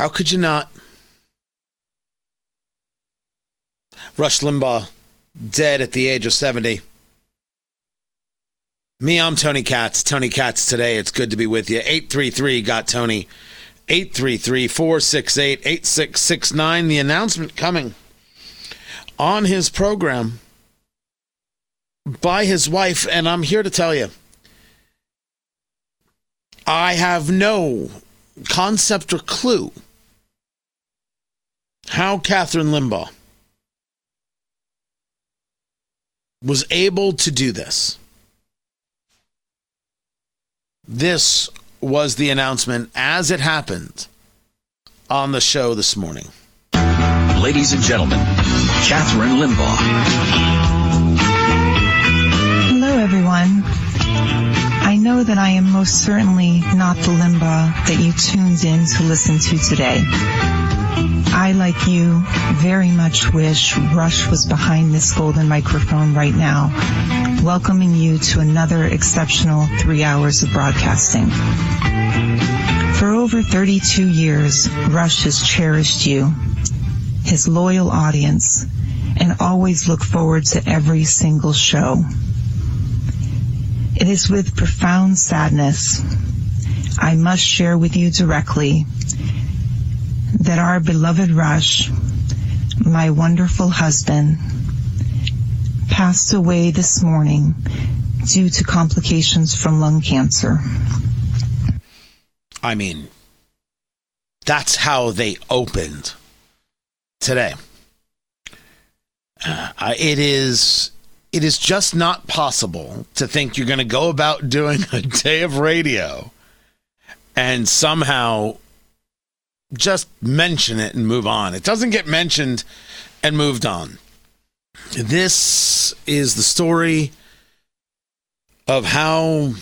How could you not? Rush Limbaugh, dead at the age of 70. Me, I'm Tony Katz. Tony Katz today. It's good to be with you. 833 got Tony. 833 468 8669. The announcement coming on his program by his wife. And I'm here to tell you I have no concept or clue how Kathryn Limbaugh was able to do this. This was the announcement as it happened on the show this morning. Ladies and gentlemen, Kathryn Limbaugh. Hello, everyone. I know that I am most certainly not the Limbaugh that you tuned in to listen to today. I, like you, very much wish Rush was behind this golden microphone right now, welcoming you to another exceptional three hours of broadcasting. For over 32 years, Rush has cherished you, his loyal audience, and always look forward to every single show. It is with profound sadness I must share with you directly that our beloved Rush, my wonderful husband, passed away this morning due to complications from lung cancer. I mean, that's how they opened today. Uh, it is it is just not possible to think you're going to go about doing a day of radio and somehow just mention it and move on. It doesn't get mentioned and moved on. This is the story of how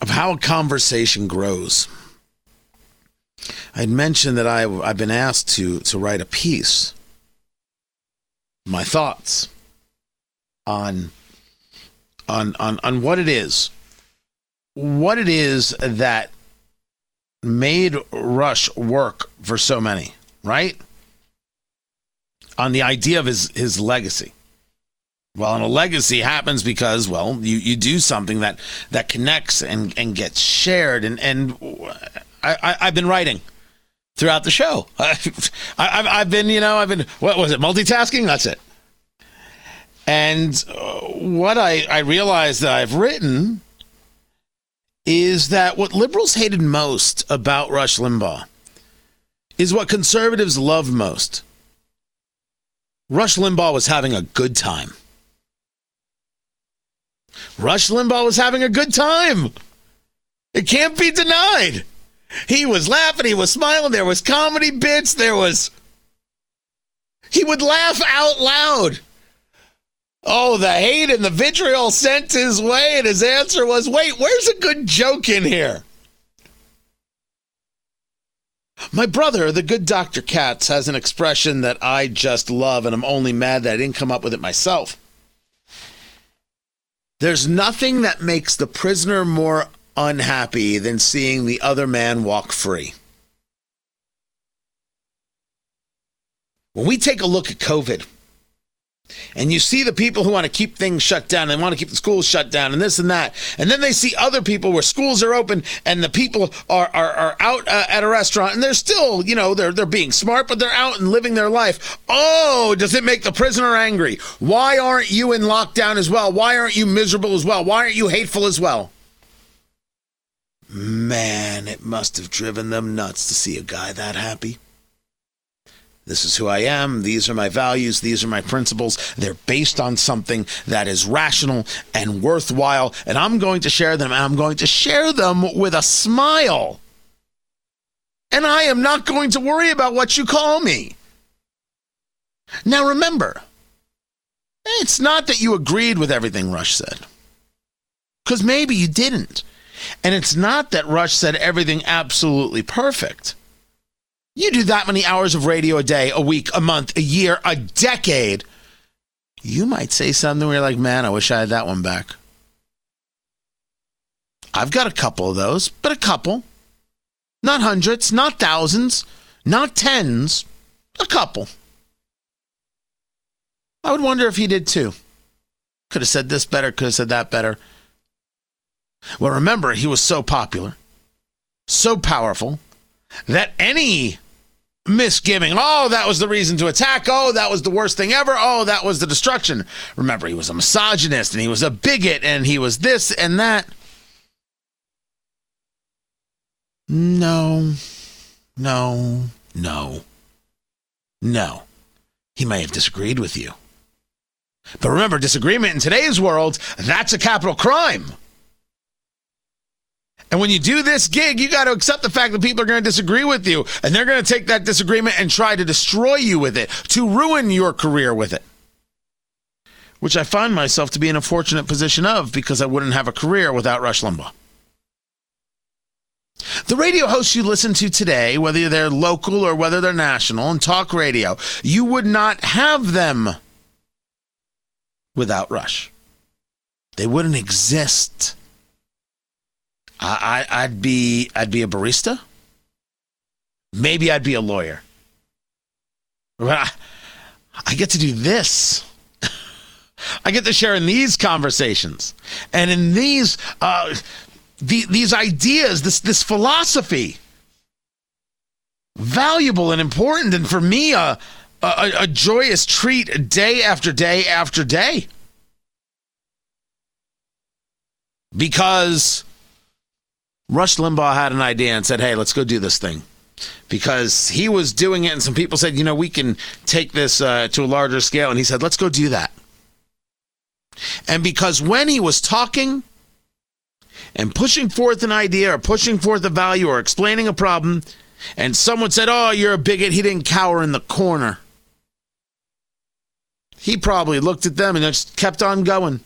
of how a conversation grows. I'd mentioned that I I've been asked to to write a piece my thoughts on on on on what it is what it is that made Rush work for so many, right? On the idea of his his legacy. Well, and a legacy happens because, well, you, you do something that that connects and, and gets shared. And and I, I have been writing throughout the show. I, have I've been you know I've been what was it multitasking? That's it. And uh, what I I realized that I've written is that what liberals hated most about Rush Limbaugh is what conservatives loved most. Rush Limbaugh was having a good time. Rush Limbaugh was having a good time. It can't be denied. He was laughing, he was smiling, there was comedy bits, there was he would laugh out loud. Oh, the hate and the vitriol sent his way, and his answer was, wait, where's a good joke in here? My brother, the good Dr. Katz, has an expression that I just love, and I'm only mad that I didn't come up with it myself. There's nothing that makes the prisoner more unhappy than seeing the other man walk free. When we take a look at COVID, and you see the people who want to keep things shut down and want to keep the schools shut down and this and that. And then they see other people where schools are open and the people are, are, are out uh, at a restaurant and they're still, you know, they're, they're being smart, but they're out and living their life. Oh, does it make the prisoner angry? Why aren't you in lockdown as well? Why aren't you miserable as well? Why aren't you hateful as well? Man, it must have driven them nuts to see a guy that happy. This is who I am. These are my values. These are my principles. They're based on something that is rational and worthwhile. And I'm going to share them. And I'm going to share them with a smile. And I am not going to worry about what you call me. Now remember, it's not that you agreed with everything Rush said. Because maybe you didn't. And it's not that Rush said everything absolutely perfect. You do that many hours of radio a day, a week, a month, a year, a decade. You might say something where you're like, man, I wish I had that one back. I've got a couple of those, but a couple. Not hundreds, not thousands, not tens, a couple. I would wonder if he did too. Could have said this better, could have said that better. Well, remember, he was so popular, so powerful, that any misgiving, oh, that was the reason to attack, oh, that was the worst thing ever, oh, that was the destruction. Remember, he was a misogynist and he was a bigot and he was this and that. No, no, no, no. He may have disagreed with you. But remember, disagreement in today's world, that's a capital crime. And when you do this gig, you got to accept the fact that people are going to disagree with you and they're going to take that disagreement and try to destroy you with it, to ruin your career with it. Which I find myself to be in a fortunate position of because I wouldn't have a career without Rush Limbaugh. The radio hosts you listen to today, whether they're local or whether they're national and talk radio, you would not have them without Rush. They wouldn't exist. I, I would be I'd be a barista. Maybe I'd be a lawyer. I, I get to do this. I get to share in these conversations and in these uh, the, these ideas, this this philosophy, valuable and important, and for me, a, a, a joyous treat day after day after day. Because Rush Limbaugh had an idea and said, "Hey, let's go do this thing." Because he was doing it, and some people said, "You know, we can take this uh, to a larger scale," and he said, "Let's go do that." And because when he was talking and pushing forth an idea or pushing forth a value or explaining a problem, and someone said, Oh, you're a bigot, he didn't cower in the corner. He probably looked at them and just kept on going.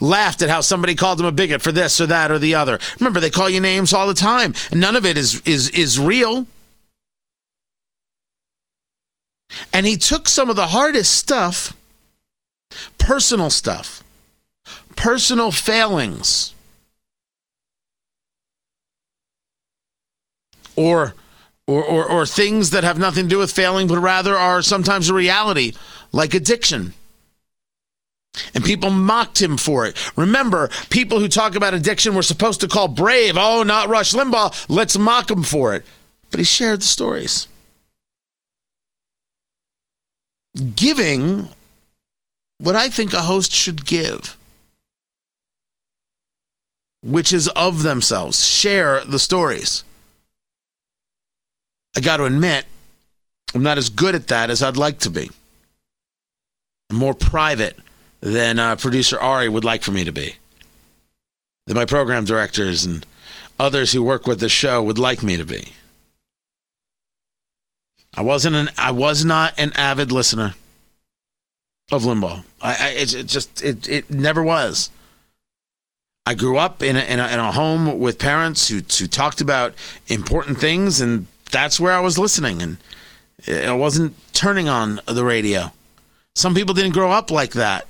Laughed at how somebody called him a bigot for this or that or the other. Remember, they call you names all the time, none of it is, is, is real. And he took some of the hardest stuff, personal stuff, personal failings or, or, or, or things that have nothing to do with failing, but rather are sometimes a reality, like addiction. And people mocked him for it. Remember, people who talk about addiction were supposed to call brave. Oh, not Rush Limbaugh. Let's mock him for it. But he shared the stories. Giving what I think a host should give which is of themselves. Share the stories. I got to admit, I'm not as good at that as I'd like to be. I'm more private than uh, producer Ari would like for me to be. That my program directors and others who work with the show would like me to be. I wasn't an I was not an avid listener of Limbaugh. I, I it, it just it it never was. I grew up in a, in a, in a home with parents who, who talked about important things, and that's where I was listening. And I wasn't turning on the radio. Some people didn't grow up like that.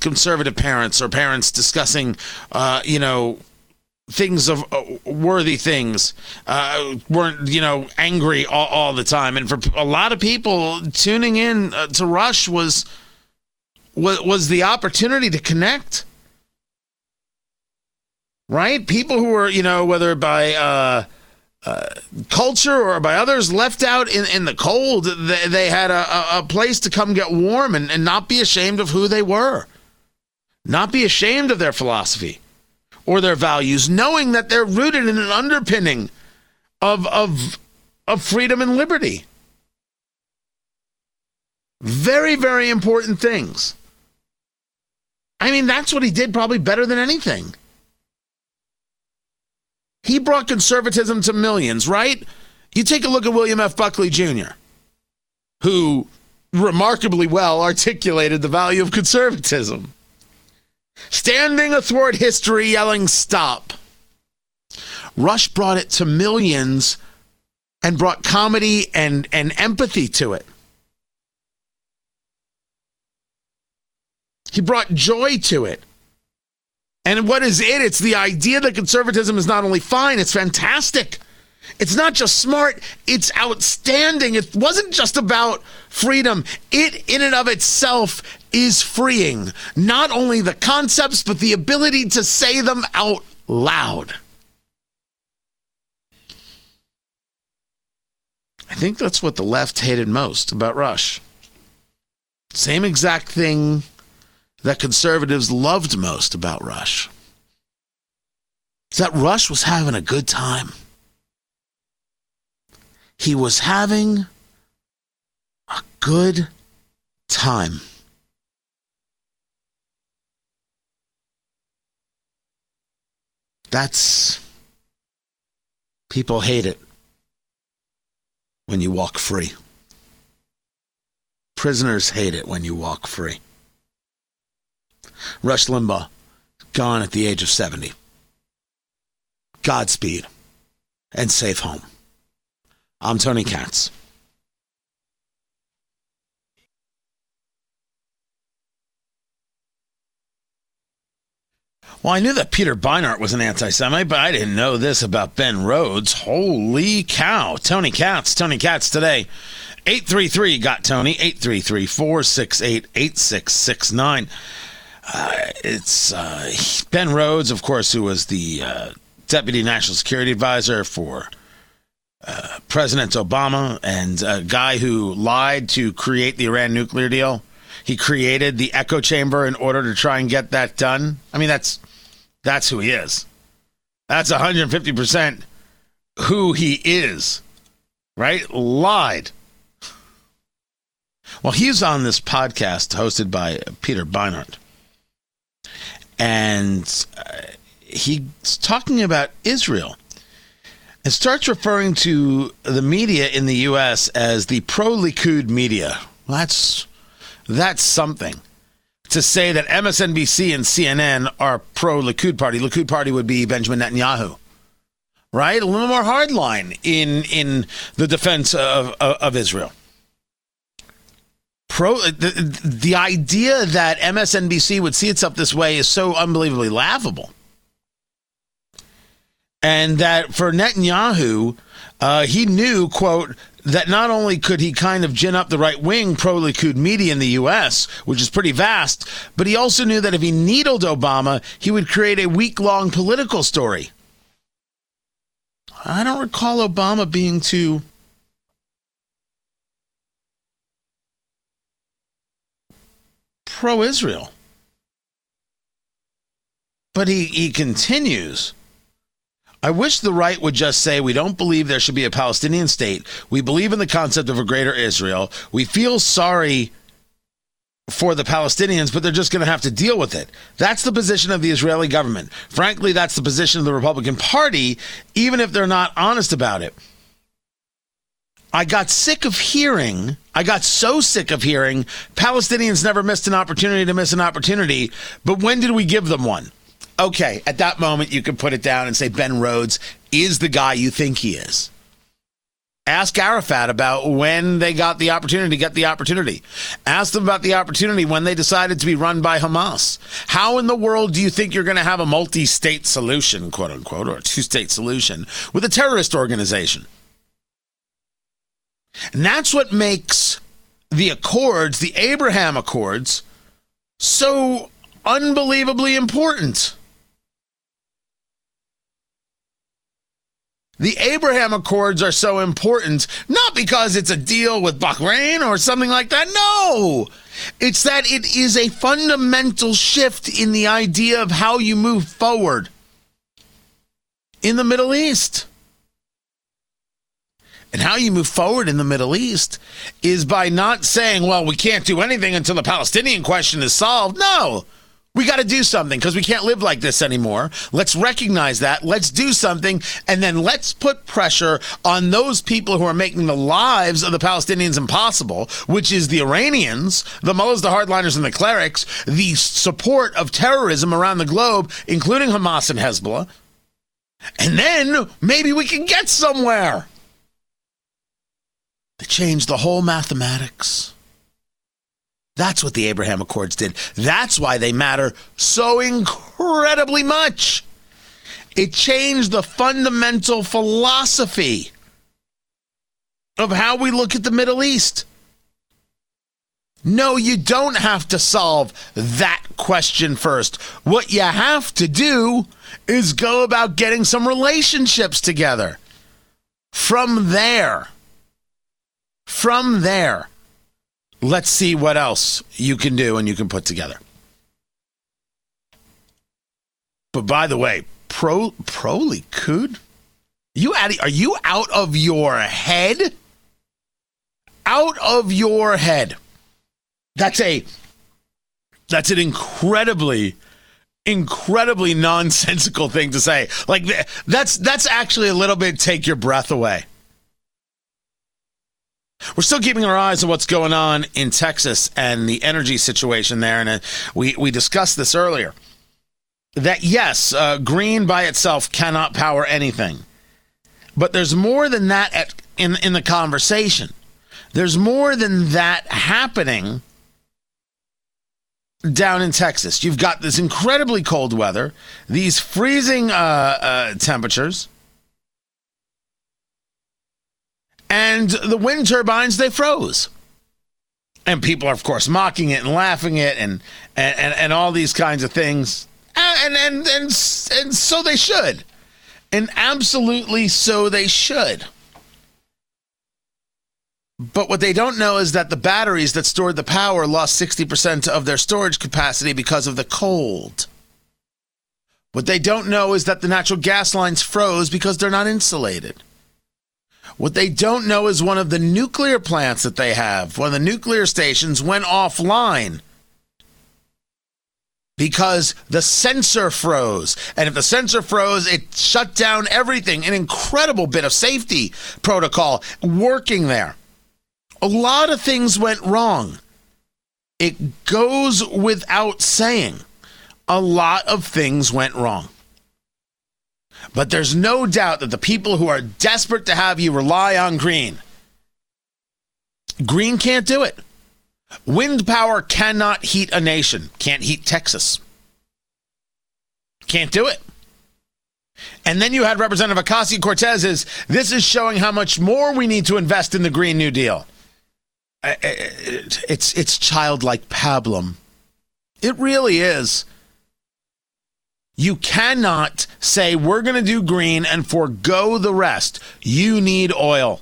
Conservative parents or parents discussing, uh, you know, things of uh, worthy things uh, weren't you know angry all, all, the time. And for a lot of people tuning in uh, to rush was was was the opportunity to connect. Right? People who were, you know, whether by uh, uh, culture or by others left out in, in the cold, they, they had a, a place to come get warm and, and not be ashamed of who they were, not be ashamed of their philosophy or their values, knowing that they're rooted in an underpinning of, of, of freedom and liberty. Very, very important things. I mean, that's what he did probably better than anything. He brought conservatism to millions, right? You take a look at William F. Buckley Jr., who remarkably well articulated the value of conservatism. Standing athwart history, yelling, Stop. Rush brought it to millions and brought comedy and, and empathy to it. He brought joy to it. And what is it? It's the idea that conservatism is not only fine, it's fantastic. It's not just smart, it's outstanding. It wasn't just about freedom. It, in and of itself, is freeing. Not only the concepts, but the ability to say them out loud. I think that's what the left hated most about Rush. Same exact thing that conservatives loved most about Rush. That Rush was having a good time. He was having a good time. That's. People hate it when you walk free. Prisoners hate it when you walk free. Rush Limbaugh, gone at the age of 70. Godspeed and safe home. I'm Tony Katz. Well, I knew that Peter Beinart was an anti Semite, but I didn't know this about Ben Rhodes. Holy cow. Tony Katz, Tony Katz today. 833 got Tony, 833 468 8669. Uh, it's uh, Ben Rhodes, of course, who was the uh, Deputy National Security Advisor for uh, President Obama and a guy who lied to create the Iran nuclear deal. He created the echo chamber in order to try and get that done. I mean, that's that's who he is. That's 150% who he is. Right? Lied. Well, he's on this podcast hosted by Peter Beinart. And uh, he's talking about Israel and starts referring to the media in the U.S. as the pro Likud media. Well, that's, that's something to say that MSNBC and CNN are pro Likud party. Likud party would be Benjamin Netanyahu, right? A little more hardline in in the defense of of, of Israel. Pro the, the idea that MSNBC would see itself this way is so unbelievably laughable, and that for Netanyahu, uh, he knew quote that not only could he kind of gin up the right wing pro Likud media in the U.S., which is pretty vast, but he also knew that if he needled Obama, he would create a week long political story. I don't recall Obama being too. Pro Israel. But he, he continues I wish the right would just say we don't believe there should be a Palestinian state. We believe in the concept of a greater Israel. We feel sorry for the Palestinians, but they're just going to have to deal with it. That's the position of the Israeli government. Frankly, that's the position of the Republican Party, even if they're not honest about it. I got sick of hearing, I got so sick of hearing Palestinians never missed an opportunity to miss an opportunity, but when did we give them one? Okay, at that moment, you can put it down and say Ben Rhodes is the guy you think he is. Ask Arafat about when they got the opportunity to get the opportunity. Ask them about the opportunity when they decided to be run by Hamas. How in the world do you think you're going to have a multi state solution, quote unquote, or a two state solution with a terrorist organization? And that's what makes the Accords, the Abraham Accords, so unbelievably important. The Abraham Accords are so important, not because it's a deal with Bahrain or something like that. No! It's that it is a fundamental shift in the idea of how you move forward in the Middle East. And how you move forward in the Middle East is by not saying, well, we can't do anything until the Palestinian question is solved. No. We got to do something because we can't live like this anymore. Let's recognize that. Let's do something. And then let's put pressure on those people who are making the lives of the Palestinians impossible, which is the Iranians, the mullahs, the hardliners, and the clerics, the support of terrorism around the globe, including Hamas and Hezbollah. And then maybe we can get somewhere. They changed the whole mathematics. That's what the Abraham Accords did. That's why they matter so incredibly much. It changed the fundamental philosophy of how we look at the Middle East. No, you don't have to solve that question first. What you have to do is go about getting some relationships together. From there, from there, let's see what else you can do and you can put together. But by the way, pro pro Likud, you out, are you out of your head? Out of your head. That's a that's an incredibly incredibly nonsensical thing to say. Like that's that's actually a little bit take your breath away. We're still keeping our eyes on what's going on in Texas and the energy situation there, and uh, we we discussed this earlier. That yes, uh, green by itself cannot power anything, but there's more than that at, in in the conversation. There's more than that happening down in Texas. You've got this incredibly cold weather, these freezing uh, uh, temperatures, and the wind turbines they froze. And people are, of course, mocking it and laughing it, and and, and, and all these kinds of things, and and and and so they should, and absolutely so they should. But what they don't know is that the batteries that stored the power lost 60% of their storage capacity because of the cold. What they don't know is that the natural gas lines froze because they're not insulated. What they don't know is one of the nuclear plants that they have, one of the nuclear stations, went offline because the sensor froze. And if the sensor froze, it shut down everything. An incredible bit of safety protocol working there a lot of things went wrong. It goes without saying, a lot of things went wrong. But there's no doubt that the people who are desperate to have you rely on green, green can't do it. Wind power cannot heat a nation, can't heat Texas. Can't do it. And then you had Representative Ocasio Cortez is this is showing how much more we need to invest in the Green New Deal eh, eh, eh, it's it's childlike pablum. It really is. You cannot say we're going to do green and forego the rest. You need oil.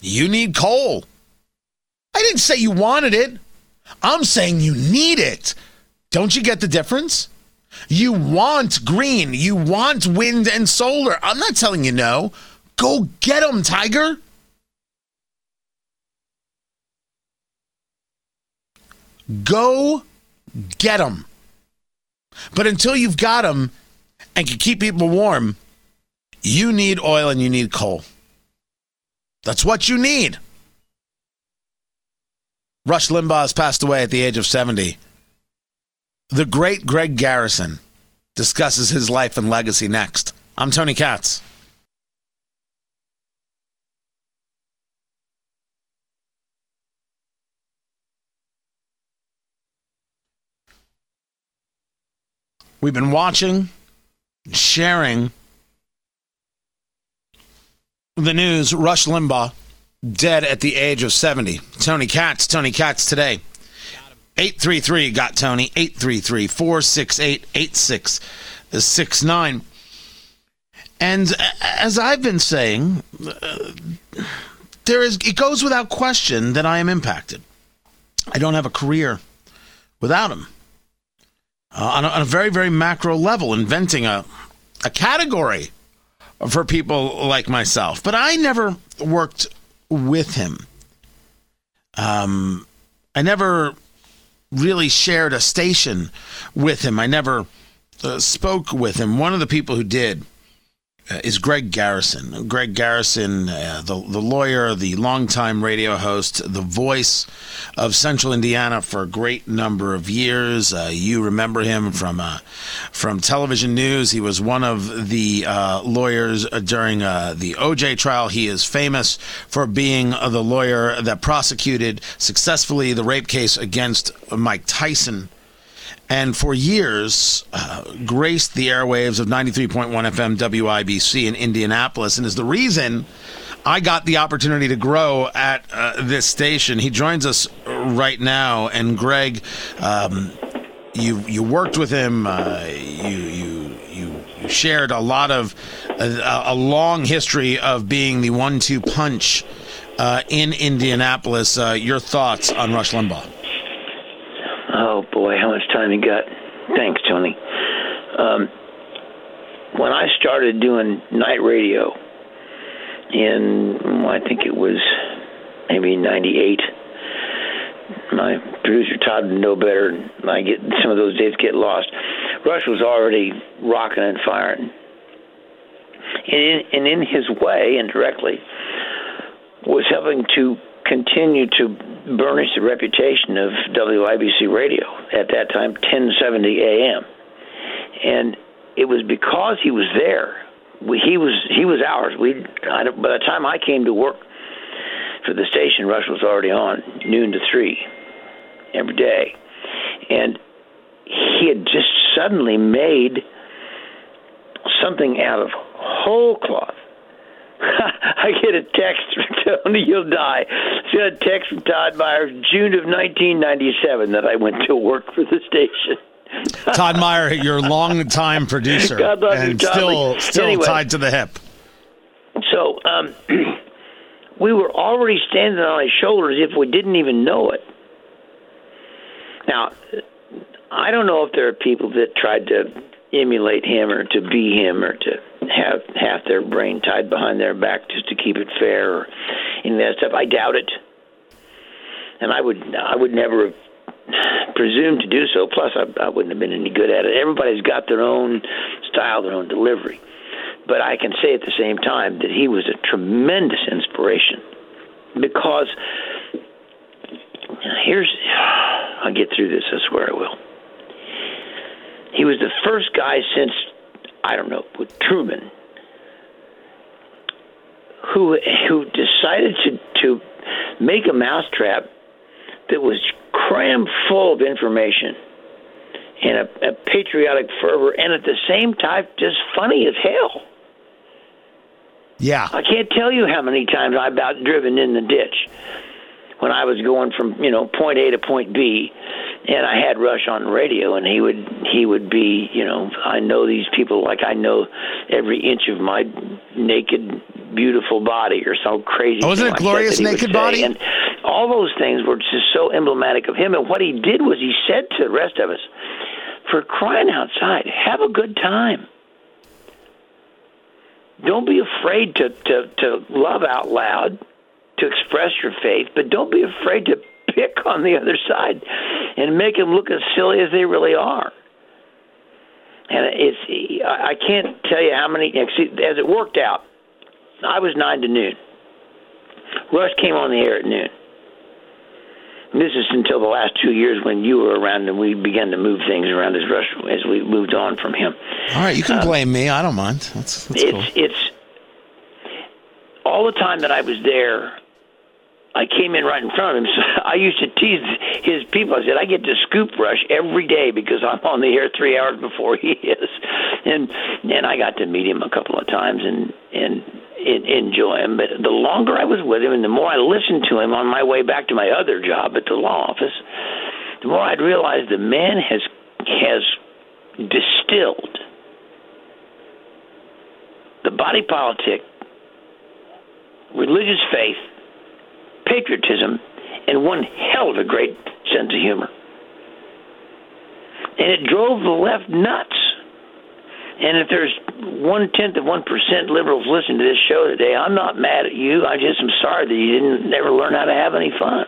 You need coal. I didn't say you wanted it. I'm saying you need it. Don't you get the difference? You want green. You want wind and solar. I'm not telling you no. Go get them, Tiger. Go get them. But until you've got them and can keep people warm, you need oil and you need coal. That's what you need. Rush Limbaugh has passed away at the age of 70. The great Greg Garrison discusses his life and legacy next. I'm Tony Katz. We've been watching, sharing the news. Rush Limbaugh dead at the age of 70. Tony Katz, Tony Katz today. 833 got Tony, 833 468 8669. And as I've been saying, uh, there is it goes without question that I am impacted. I don't have a career without him uh, on, a, on, a, very, very macro level, inventing a, a category for people like myself. But I never worked with him. Um, I never really shared a station with him. I never uh, spoke with him. One of the people who did is Greg Garrison. Greg Garrison, uh, the the lawyer, the longtime radio host, the voice of Central Indiana for a great number of years. Uh, you remember him from uh, from television news. He was one of the uh, lawyers during uh, the OJ trial. He is famous for being the lawyer that prosecuted successfully the rape case against Mike Tyson and for years uh, graced the airwaves of 93.1 FM WIBC in Indianapolis, and is the reason I got the opportunity to grow at uh, this station. He joins us right now, and Greg, um, you you worked with him. Uh, you you you shared a lot of a, a long history of being the one-two punch uh, in Indianapolis. Uh, your thoughts on Rush Limbaugh? Much time you got? Thanks, Tony. Um, when I started doing night radio in, well, I think it was maybe '98. My producer Todd would know better. I get some of those days get lost. Rush was already rocking and firing, and in, and in his way, indirectly, was helping to continue to burnish the reputation of WIBC radio at that time, 1070 AM. And it was because he was there. We, he was he was ours. We I, by the time I came to work for the station, Rush was already on noon to three every day, and he had just suddenly made something out of whole cloth I get a text from Tony, you'll die. I got a text from Todd Myers, June of 1997, that I went to work for the station. Todd Meyer, your longtime producer, and you, still still anyway, tied to the hip. So um, we were already standing on his shoulders if we didn't even know it. Now, I don't know if there are people that tried to emulate him or to be him or to have half their brain tied behind their back just to keep it fair or any of that stuff. I doubt it, and I would I would never presume to do so. Plus, I, I wouldn't have been any good at it. Everybody's got their own style, their own delivery. But I can say at the same time that he was a tremendous inspiration because here's I'll get through this. I swear I will. He was the first guy since I don't know, with Truman, who who decided to to make a mousetrap that was crammed full of information and a, a patriotic fervor, and at the same time just funny as hell. Yeah, I can't tell you how many times I about driven in the ditch when I was going from you know point A to point B and I had Rush on radio, and he would he would be, you know, I know these people like I know every inch of my naked, beautiful body, or some crazy. Oh, wasn't it like glorious naked body? And all those things were just so emblematic of him. And what he did was he said to the rest of us, "For crying outside, have a good time." Don't be afraid to, to, to love out loud, to express your faith, but don't be afraid to pick on the other side and make them look as silly as they really are. And it's I can't tell you how many as it worked out. I was nine to noon. Rush came on the air at noon. This is until the last two years when you were around and we began to move things around as Rush as we moved on from him. All right, you can um, blame me. I don't mind. That's, that's it's cool. it's all the time that I was there. I came in right in front of him. So I used to tease his people. I said, I get to scoop rush every day because I'm on the air three hours before he is. And and I got to meet him a couple of times and and, and enjoy him. But the longer I was with him and the more I listened to him on my way back to my other job at the law office, the more I'd realize the man has has distilled the body politic, religious faith, patriotism, and one hell of a great sense of humor. And it drove the left nuts. And if there's one tenth of one percent liberals listening to this show today, I'm not mad at you. I just am sorry that you didn't never learn how to have any fun.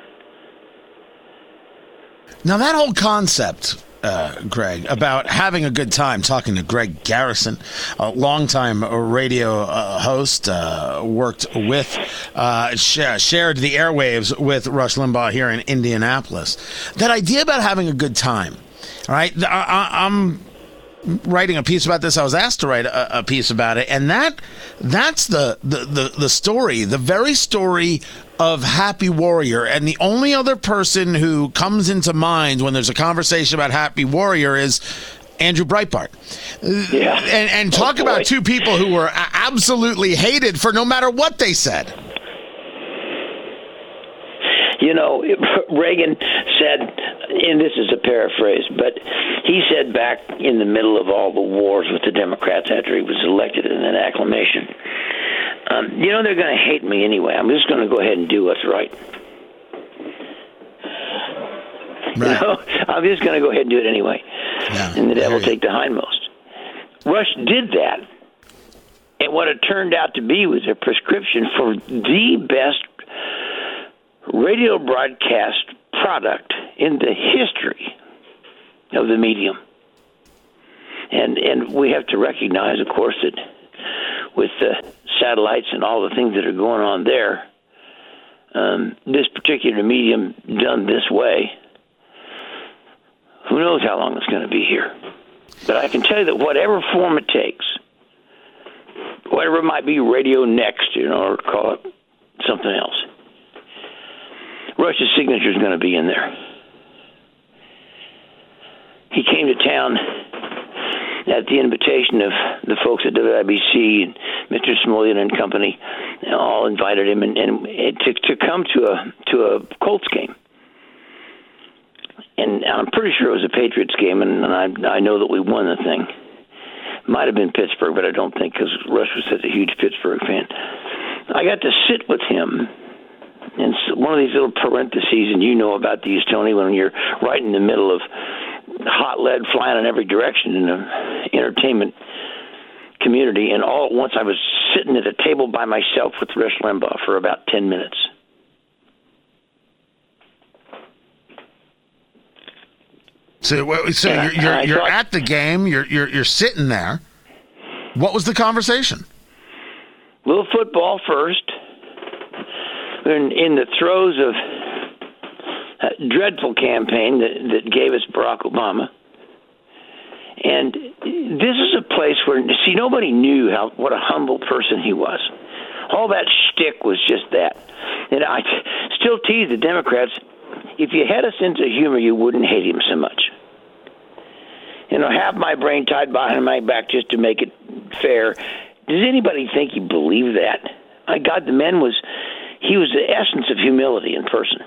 Now that whole concept uh, Greg, about having a good time talking to Greg Garrison, a longtime radio uh, host, uh, worked with, uh, sh- shared the airwaves with Rush Limbaugh here in Indianapolis. That idea about having a good time, right? I, I, I'm writing a piece about this. I was asked to write a, a piece about it, and that that's the, the the the story, the very story of Happy Warrior. And the only other person who comes into mind when there's a conversation about Happy Warrior is Andrew Breitbart. Yeah. And and talk Oh, about two people who were absolutely hated for no matter what they said. You know, Reagan said, and this is a paraphrase, but he said back in the middle of all the wars with the Democrats after he was elected in an acclamation, um, you know, they're going to hate me anyway. I'm just going to go ahead and do what's right. You know, I'm just going to go ahead and do it anyway. Yeah, and the devil take the hindmost. Rush did that. And what it turned out to be was a prescription for the best radio broadcast product in the history of the medium. And and we have to recognize, of course, that with the satellites and all the things that are going on there, um, this particular medium done this way, who knows how long it's going to be here. But I can tell you that whatever form it takes, whatever it might be, radio next, you know, or call it something else, Rush's signature is going to be in there. He came to town at the invitation of the folks at WIBC and Mr. Smulyan and company, all invited him and, and to to come to a to a Colts game. And I'm pretty sure it was a Patriots game, and I I know that we won the thing. Might have been Pittsburgh, but I don't think because Rush was such a huge Pittsburgh fan. I got to sit with him s- one of these little parentheses, and you know about these, Tony, when you're right in the middle of hot lead flying in every direction in the entertainment community, and all at once I was sitting at a table by myself with Rush Limbaugh for about ten minutes. So, so you're you're, you're thought- at the game. You're you're you're sitting there. What was the conversation? little football first. In, in the throes of a dreadful campaign that, that gave us Barack Obama. And this is a place where, see, nobody knew how what a humble person he was. All that shtick was just that. And I still tease the Democrats if you had a sense of humor, you wouldn't hate him so much. You know, have my brain tied behind my back just to make it fair. Does anybody think he believed that? My God, the man was, he was the essence of humility in person.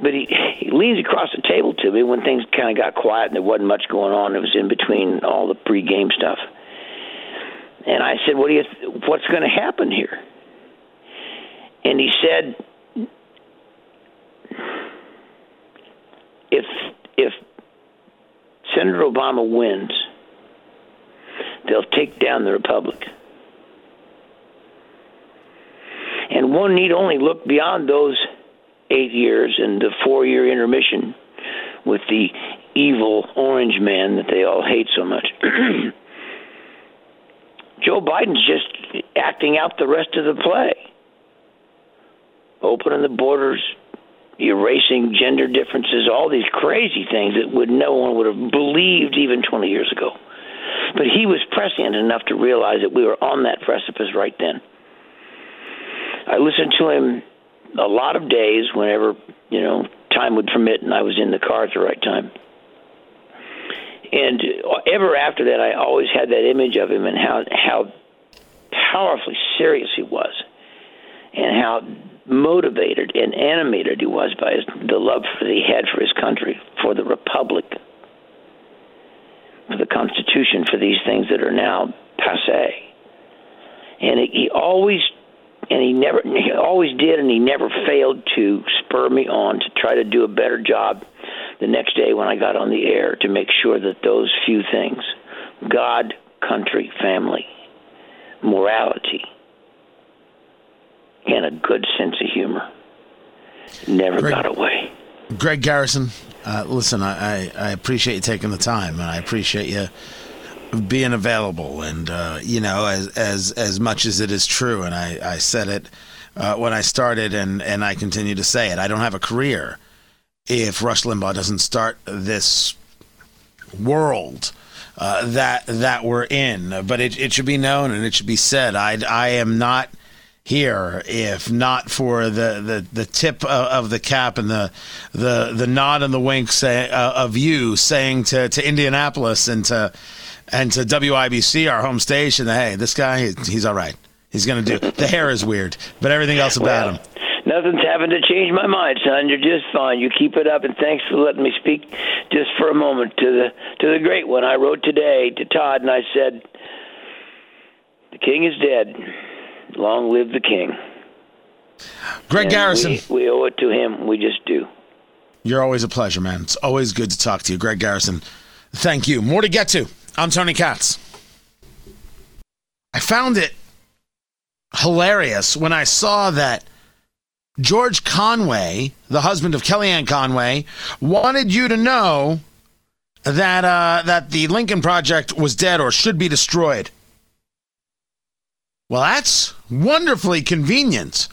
But he, he leans across the table to me when things kind of got quiet and there wasn't much going on. It was in between all the pregame stuff. And I said, "What do you? What's going to happen here?" And he said, "If if Senator Obama wins, they'll take down the republic." And one need only look beyond those eight years and the four year intermission with the evil orange man that they all hate so much. Joe Biden's just acting out the rest of the play. Opening the borders, erasing gender differences, all these crazy things that would no one would have believed even 20 years ago. But he was prescient enough to realize that we were on that precipice right then. I listened to him a lot of days whenever, you know, time would permit and I was in the car at the right time. And uh, ever after that, I always had that image of him and how how powerfully serious he was, and how motivated and animated he was by his, the love that he had for his country, for the republic, for the Constitution, for these things that are now passe. And he always and he never he always did and he never failed to spur me on to try to do a better job the next day when I got on the air to make sure that those few things God, country, family, morality, and a good sense of humor never Great. got away. Greg Garrison, Uh, listen, I, I, I appreciate you taking the time, and I appreciate you being available. And uh, you know, as as as much as it is true, and I I said it uh, when I started, and and I continue to say it. I don't have a career if Rush Limbaugh doesn't start this world. Uh, that that we're in, but it, it should be known and it should be said. I I am not here if not for the, the, the tip of, the cap and the the the nod and the wink say, uh, of you saying to, to Indianapolis and to and to WIBC our home station hey this guy he's all right he's gonna do the hair is weird but everything else about Well, him Nothing's happened to change my mind, son. You're just fine. You keep it up, and thanks for letting me speak just for a moment to the to the great one. I wrote today to Todd, and I said, "The king is dead. Long live the king." Greg And Garrison we, we owe it to him. We just do. You're always a pleasure, man. It's always good to talk to you. Greg Garrison, thank you. More to get to. I'm Tony Katz. I found it hilarious when I saw that George Conway, the husband of Kellyanne Conway, wanted you to know that uh, that the Lincoln Project was dead or should be destroyed. Well, that's wonderfully convenient.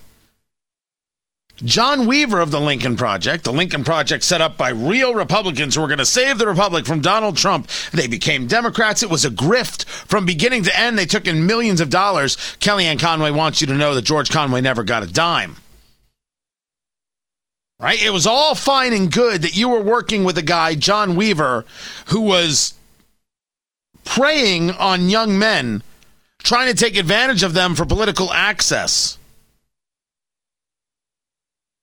John Weaver of the Lincoln Project, the Lincoln Project set up by real Republicans who were going to save the Republic from Donald Trump. They became Democrats. It was a grift from beginning to end. They took in millions of dollars. Kellyanne Conway wants you to know that George Conway never got a dime. Right? It was all fine and good that you were working with a guy, John Weaver, who was preying on young men, trying to take advantage of them for political access.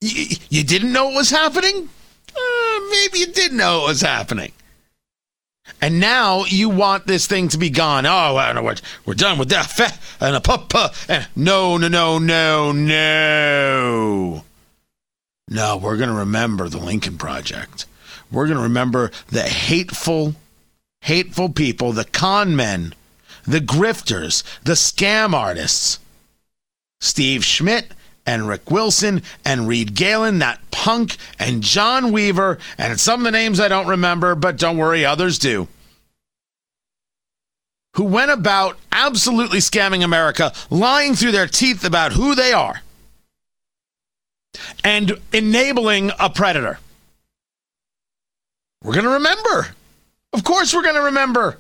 You, didn't know what was happening? Uh, maybe you did know what was happening. And now you want this thing to be gone. Oh, well, no, we're, we're done with that. And a. And no, no, no, no, no. No, we're going to remember the Lincoln Project. We're going to remember the hateful, hateful people, the con men, the grifters, the scam artists. Steve Schmidt and Rick Wilson and Reed Galen, that punk, and John Weaver, and some of the names I don't remember, but don't worry, others do. Who went about absolutely scamming America, lying through their teeth about who they are, and enabling a predator. We're going to remember. Of course, we're going to remember.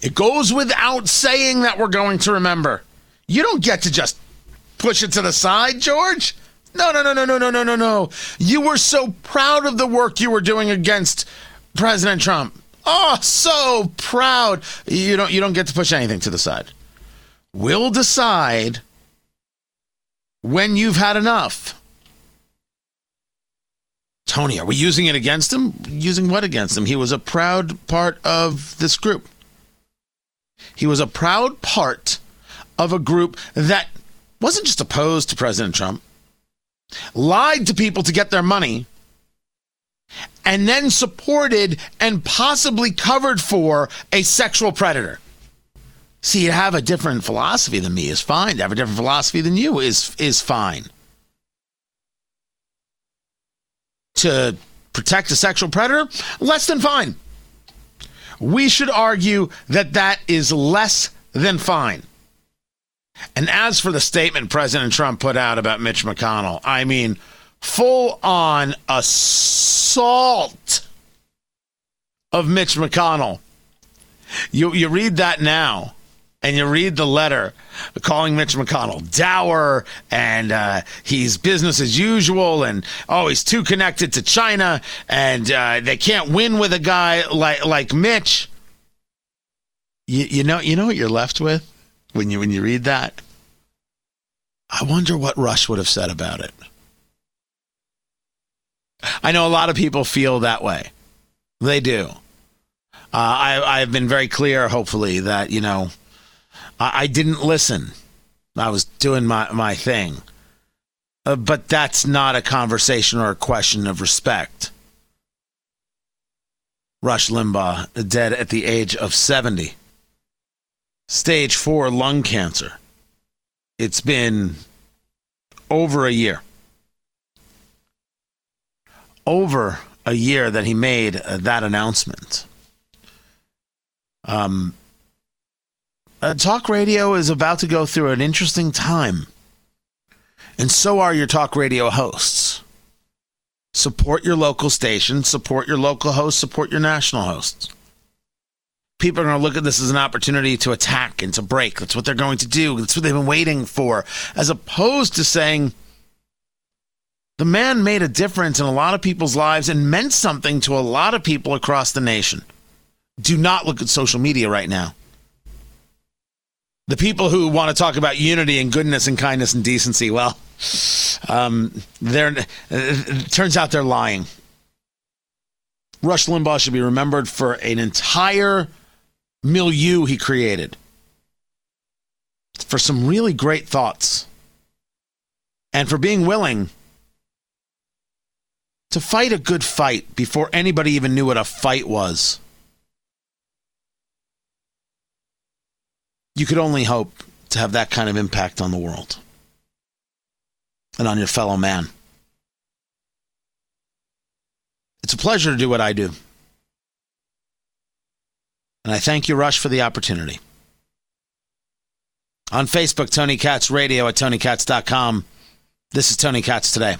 It goes without saying that we're going to remember. You don't get to just push it to the side, George. No, no, no, no, no, no, no, no, no. You were so proud of the work you were doing against President Trump. Oh, so proud. You don't you don't get to push anything to the side. We'll decide when you've had enough. Tony, are we using it against him? Using what against him? He was a proud part of this group. He was a proud part of a group that wasn't just opposed to President Trump, lied to people to get their money, and then supported and possibly covered for a sexual predator. See, to have a different philosophy than me is fine. To have a different philosophy than you is is fine. To protect a sexual predator, less than fine. We should argue that that is less than fine. And as for the statement President Trump put out about Mitch McConnell, I mean, full on assault of Mitch McConnell. You, you read that now, and you read the letter calling Mitch McConnell dour, and uh, he's business as usual, and oh, he's too connected to China, and uh, they can't win with a guy like like Mitch. You, you know, you know what you're left with when you when you read that. I wonder what Rush would have said about it. I know a lot of people feel that way. They do. Uh, I, I've been very clear, hopefully, that, you know, I, I didn't listen. I was doing my, my thing. Uh, but that's not a conversation or a question of respect. Rush Limbaugh, dead at the age of 70. Stage four lung cancer. It's been over a year. Over a year that he made uh, that announcement. Um, uh, talk radio is about to go through an interesting time, and so are your talk radio hosts. Support your local station, support your local hosts, support your national hosts. People are going to look at this as an opportunity to attack and to break. That's what they're going to do. That's what they've been waiting for, as opposed to saying, the man made a difference in a lot of people's lives and meant something to a lot of people across the nation. Do not look at social media right now. The people who want to talk about unity and goodness and kindness and decency, well, um, they're, it turns out they're lying. Rush Limbaugh should be remembered for an entire milieu he created, for some really great thoughts, and for being willing to fight a good fight before anybody even knew what a fight was. You could only hope to have that kind of impact on the world and on your fellow man. It's a pleasure to do what I do. And I thank you, Rush, for the opportunity. On Facebook, Tony Katz Radio at TonyKatz.com. This is Tony Katz today.